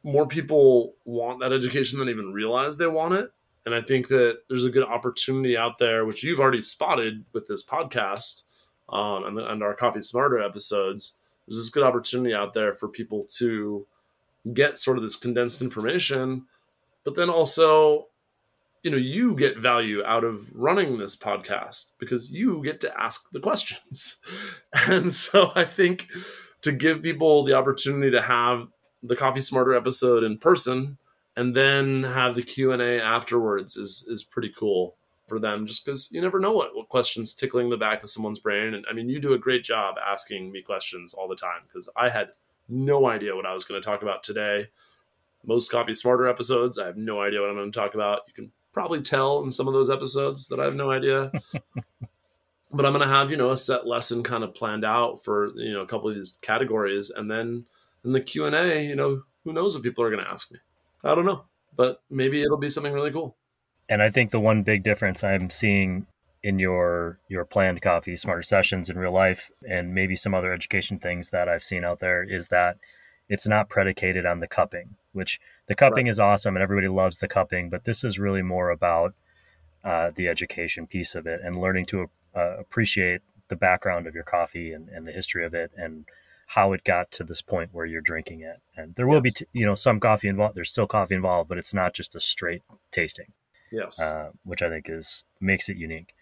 more people want that education than even realize they want it. And I think that there's a good opportunity out there, which you've already spotted with this podcast um, and, the, and our Coffee Smarter episodes. There's this good opportunity out there for people to get sort of this condensed information, but then also, you know, you get value out of running this podcast because you get to ask the questions. <laughs> and so I think to give people the opportunity to have the Coffee Smarter episode in person and then have the q&a afterwards is is pretty cool for them just because you never know what, what questions tickling the back of someone's brain. And i mean you do a great job asking me questions all the time because i had no idea what i was going to talk about today. Most coffee smarter episodes i have no idea what i'm going to talk about. You can probably tell in some of those episodes that i have no idea. <laughs> But i'm going to have you know a set lesson kind of planned out for you know a couple of these categories. And then in the q&a you know who knows what people are going to ask me I don't know, but maybe it'll be something really cool. And I think the one big difference I'm seeing in your your planned coffee smarter sessions in real life and maybe some other education things that I've seen out there is that it's not predicated on the cupping, which the cupping right. is awesome and everybody loves the cupping, but this is really more about uh, the education piece of it and learning to uh, appreciate the background of your coffee and, and the history of it and how it got to this point where you're drinking it. And there will yes. be, t- you know, some coffee involved. There's still coffee involved, but it's not just a straight tasting. Yes. Uh, which I think is makes it unique.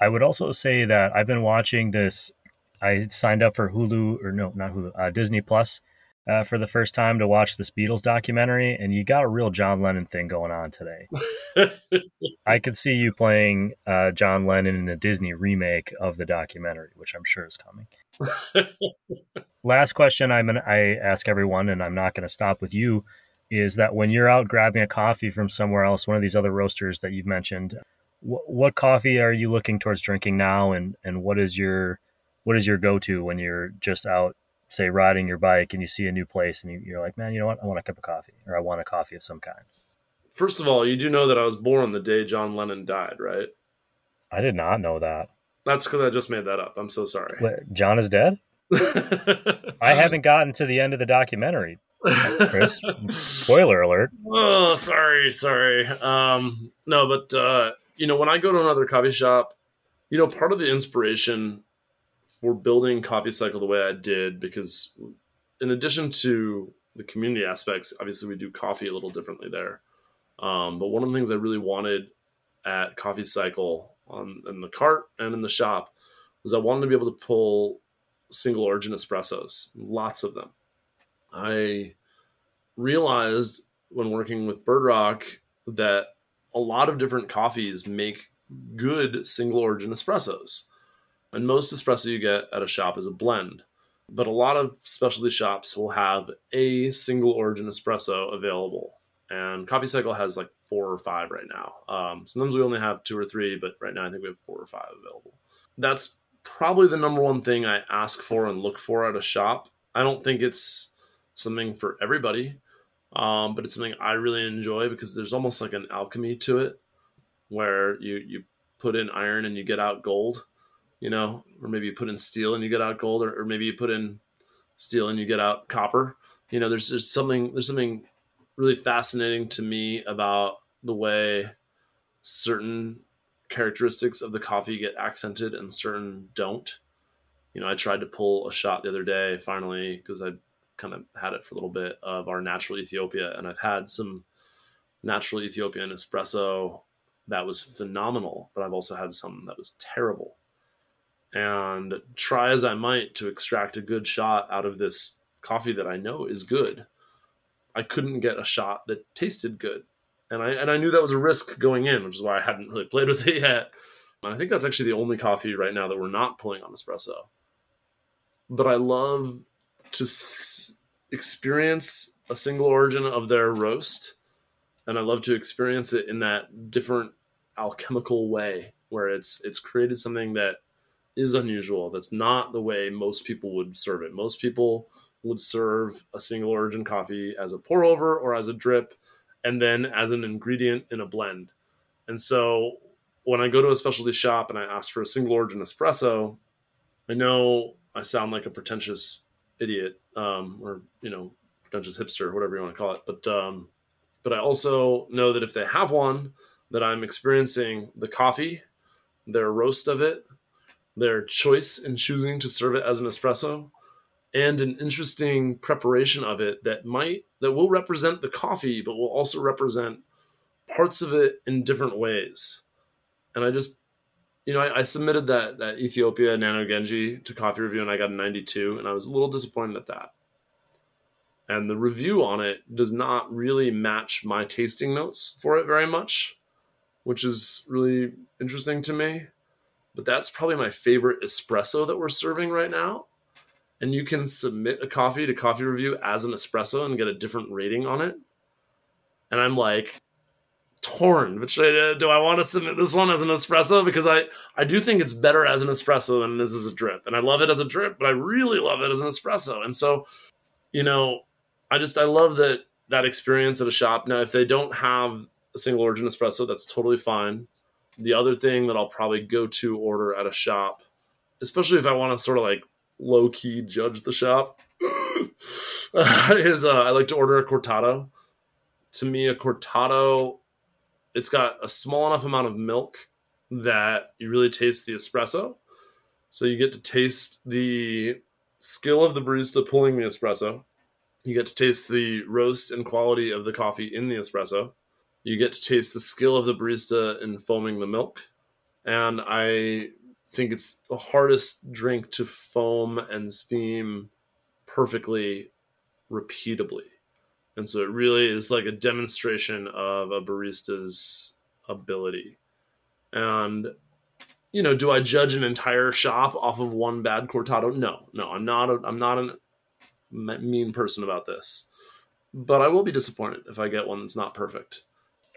I would also say that I've been watching this. I signed up for Hulu or no, not Hulu, uh, Disney Plus uh, for the first time to watch this Beatles documentary, and you got a real John Lennon thing going on today. <laughs> I could see you playing uh, John Lennon in the Disney remake of the documentary, which I'm sure is coming. <laughs> Last question I'm gonna I ask everyone, and I'm not going to stop with you, is that when you're out grabbing a coffee from somewhere else, one of these other roasters that you've mentioned, wh- what coffee are you looking towards drinking now, and and what is your what is your go to when you're just out, say riding your bike and you see a new place and you, you're like, man, you know what, I want a cup of coffee, or I want a coffee of some kind. First of all, you do know that I was born the day John Lennon died, right? I did not know that. That's because I just made that up. I'm so sorry. Wait, John is dead. <laughs> I haven't gotten to the end of the documentary. Chris, spoiler alert. <laughs> Oh, sorry, sorry. Um, no, but uh, you know, when I go to another coffee shop, you know, part of the inspiration for building Coffee Cycle the way I did, because in addition to the community aspects, obviously we do coffee a little differently there. Um, but one of the things I really wanted at Coffee Cycle on in the cart and in the shop was I wanted to be able to pull single origin espressos, lots of them. I realized when working with Bird Rock that a lot of different coffees make good single origin espressos. And most espresso you get at a shop is a blend. But a lot of specialty shops will have a single origin espresso available. And Coffee Cycle has like four or five right now. Um, sometimes we only have two or three, but right now I think we have four or five available. That's probably the number one thing I ask for and look for at a shop. I don't think it's something for everybody, um, but it's something I really enjoy because there's almost like an alchemy to it, where you you put in iron and you get out gold, you know, or maybe you put in steel and you get out gold, or, or maybe you put in steel and you get out copper. You know, there's there's something there's something really fascinating to me about the way certain characteristics of the coffee get accented and certain don't. You know, I tried to pull a shot the other day finally because I kind of had it for a little bit of our natural Ethiopia, and I've had some natural Ethiopian espresso that was phenomenal, but I've also had some that was terrible. and try as I might to extract a good shot out of this coffee that I know is good, I couldn't get a shot that tasted good. And I and I knew that was a risk going in, which is why I hadn't really <laughs> played with it yet. And I think that's actually the only coffee right now that we're not pulling on espresso. But I love to s- experience a single origin of their roast, and I love to experience it in that different alchemical way where it's it's created something that is unusual. That's not the way most people would serve it. Most people would serve a single origin coffee as a pour over or as a drip, and then as an ingredient in a blend. And so when I go to a specialty shop and I ask for a single origin espresso, I know I sound like a pretentious idiot um, or you know pretentious hipster, whatever you want to call it. But um, but I also know that if they have one, that I'm experiencing the coffee, their roast of it, their choice in choosing to serve it as an espresso, and an interesting preparation of it that might that will represent the coffee, but will also represent parts of it in different ways. And I just, you know, I, I submitted that that Ethiopia Nano Genji to coffee review, and I got a 92, and I was a little disappointed at that. And the review on it does not really match my tasting notes for it very much, which is really interesting to me. But that's probably my favorite espresso that we're serving right now and you can submit a coffee to coffee review as an espresso and get a different rating on it. And I'm like torn. Which uh, do I want to submit this one as an espresso? Because I I do think it's better as an espresso than it is as a drip, and I love it as a drip, but I really love it as an espresso. And so, you know, I just I love that that experience at a shop. Now, if they don't have a single origin espresso, that's totally fine. The other thing that I'll probably go to order at a shop, especially if I want to sort of like low key judge the shop is uh, I like to order a cortado. To me, a cortado, it's got a small enough amount of milk that you really taste the espresso. So you get to taste the skill of the barista pulling the espresso. You get to taste the roast and quality of the coffee in the espresso. You get to taste the skill of the barista in foaming the milk. And I think it's the hardest drink to foam and steam perfectly repeatably. And so it really is like a demonstration of a barista's ability. And you know, do I judge an entire shop off of one bad cortado? No, no, I'm not. A, I'm not a mean person about this, but I will be disappointed if I get one that's not perfect.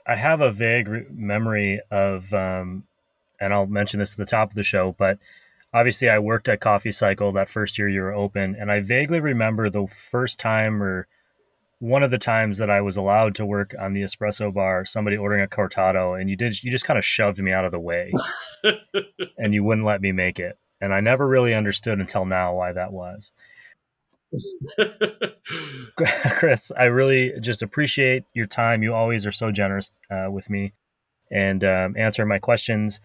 I have a vague memory of um, and I'll mention this at the top of the show, but obviously I worked at Coffee Cycle that first year you were open, and I vaguely remember the first time or one of the times that I was allowed to work on the espresso bar, somebody ordering a cortado, and you did you just kind of shoved me out of the way, <laughs> and you wouldn't let me make it, and I never really understood until now why that was. <laughs> Chris, I really just appreciate your time. You always are so generous uh, with me and um, answering my questions.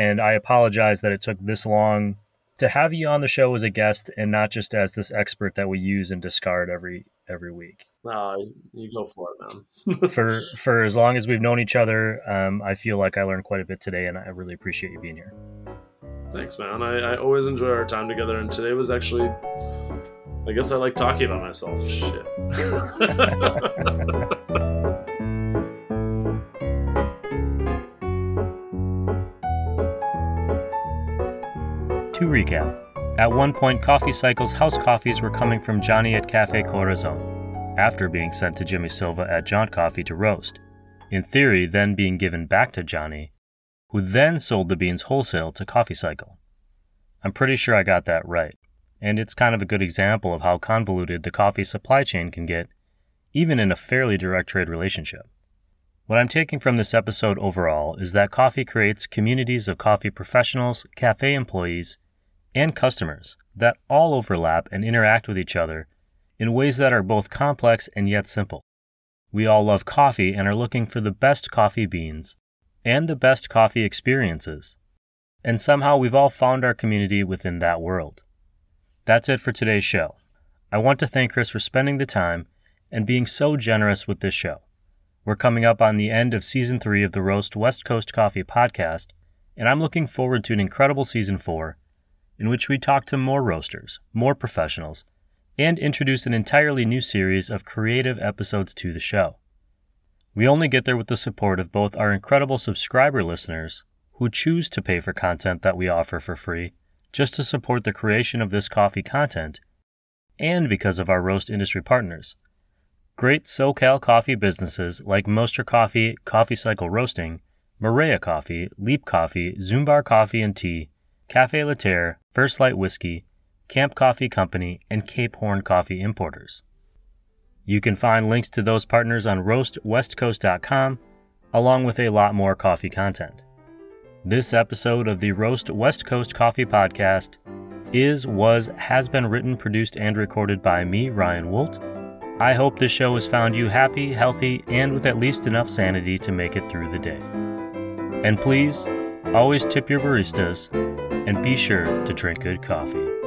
And I apologize that it took this long to have you on the show as a guest and not just as this expert that we use and discard every every week. Uh, you go for it, man. <laughs> for for as long as we've known each other, um, I feel like I learned quite a bit today, and I really appreciate you being here. Thanks, man. I, I always enjoy our time together, and today was actually. I guess I like talking about myself. Shit. <laughs> <laughs> To recap, at one point, Coffee Cycle's house coffees were coming from Johnny at Cafe Corazon, after being sent to Jimmy Silva at Jaunt Coffee to roast, in theory, then being given back to Johnny, who then sold the beans wholesale to Coffee Cycle. I'm pretty sure I got that right, and it's kind of a good example of how convoluted the coffee supply chain can get, even in a fairly direct trade relationship. What I'm taking from this episode overall is that coffee creates communities of coffee professionals, cafe employees, and customers that all overlap and interact with each other in ways that are both complex and yet simple. We all love coffee and are looking for the best coffee beans and the best coffee experiences. And somehow we've all found our community within that world. That's it for today's show. I want to thank Chris for spending the time and being so generous with this show. We're coming up on the end of season three of the Roast West Coast Coffee podcast, and I'm looking forward to an incredible season four in which we talk to more roasters, more professionals, and introduce an entirely new series of creative episodes to the show. We only get there with the support of both our incredible subscriber listeners who choose to pay for content that we offer for free just to support the creation of this coffee content, and because of our roast industry partners. Great SoCal coffee businesses like Mostra Coffee, Coffee Cycle Roasting, Maria Coffee, Leap Coffee, Zumbar Coffee and Tea, Cafe Laterre, First Light Whiskey, Camp Coffee Company, and Cape Horn Coffee Importers. You can find links to those partners on roastwestcoast.com, along with a lot more coffee content. This episode of the Roast West Coast Coffee Podcast is, was, has been written, produced, and recorded by me, Ryan Woldt. I hope this show has found you happy, healthy, and with at least enough sanity to make it through the day. And please, always tip your baristas and be sure to drink good coffee.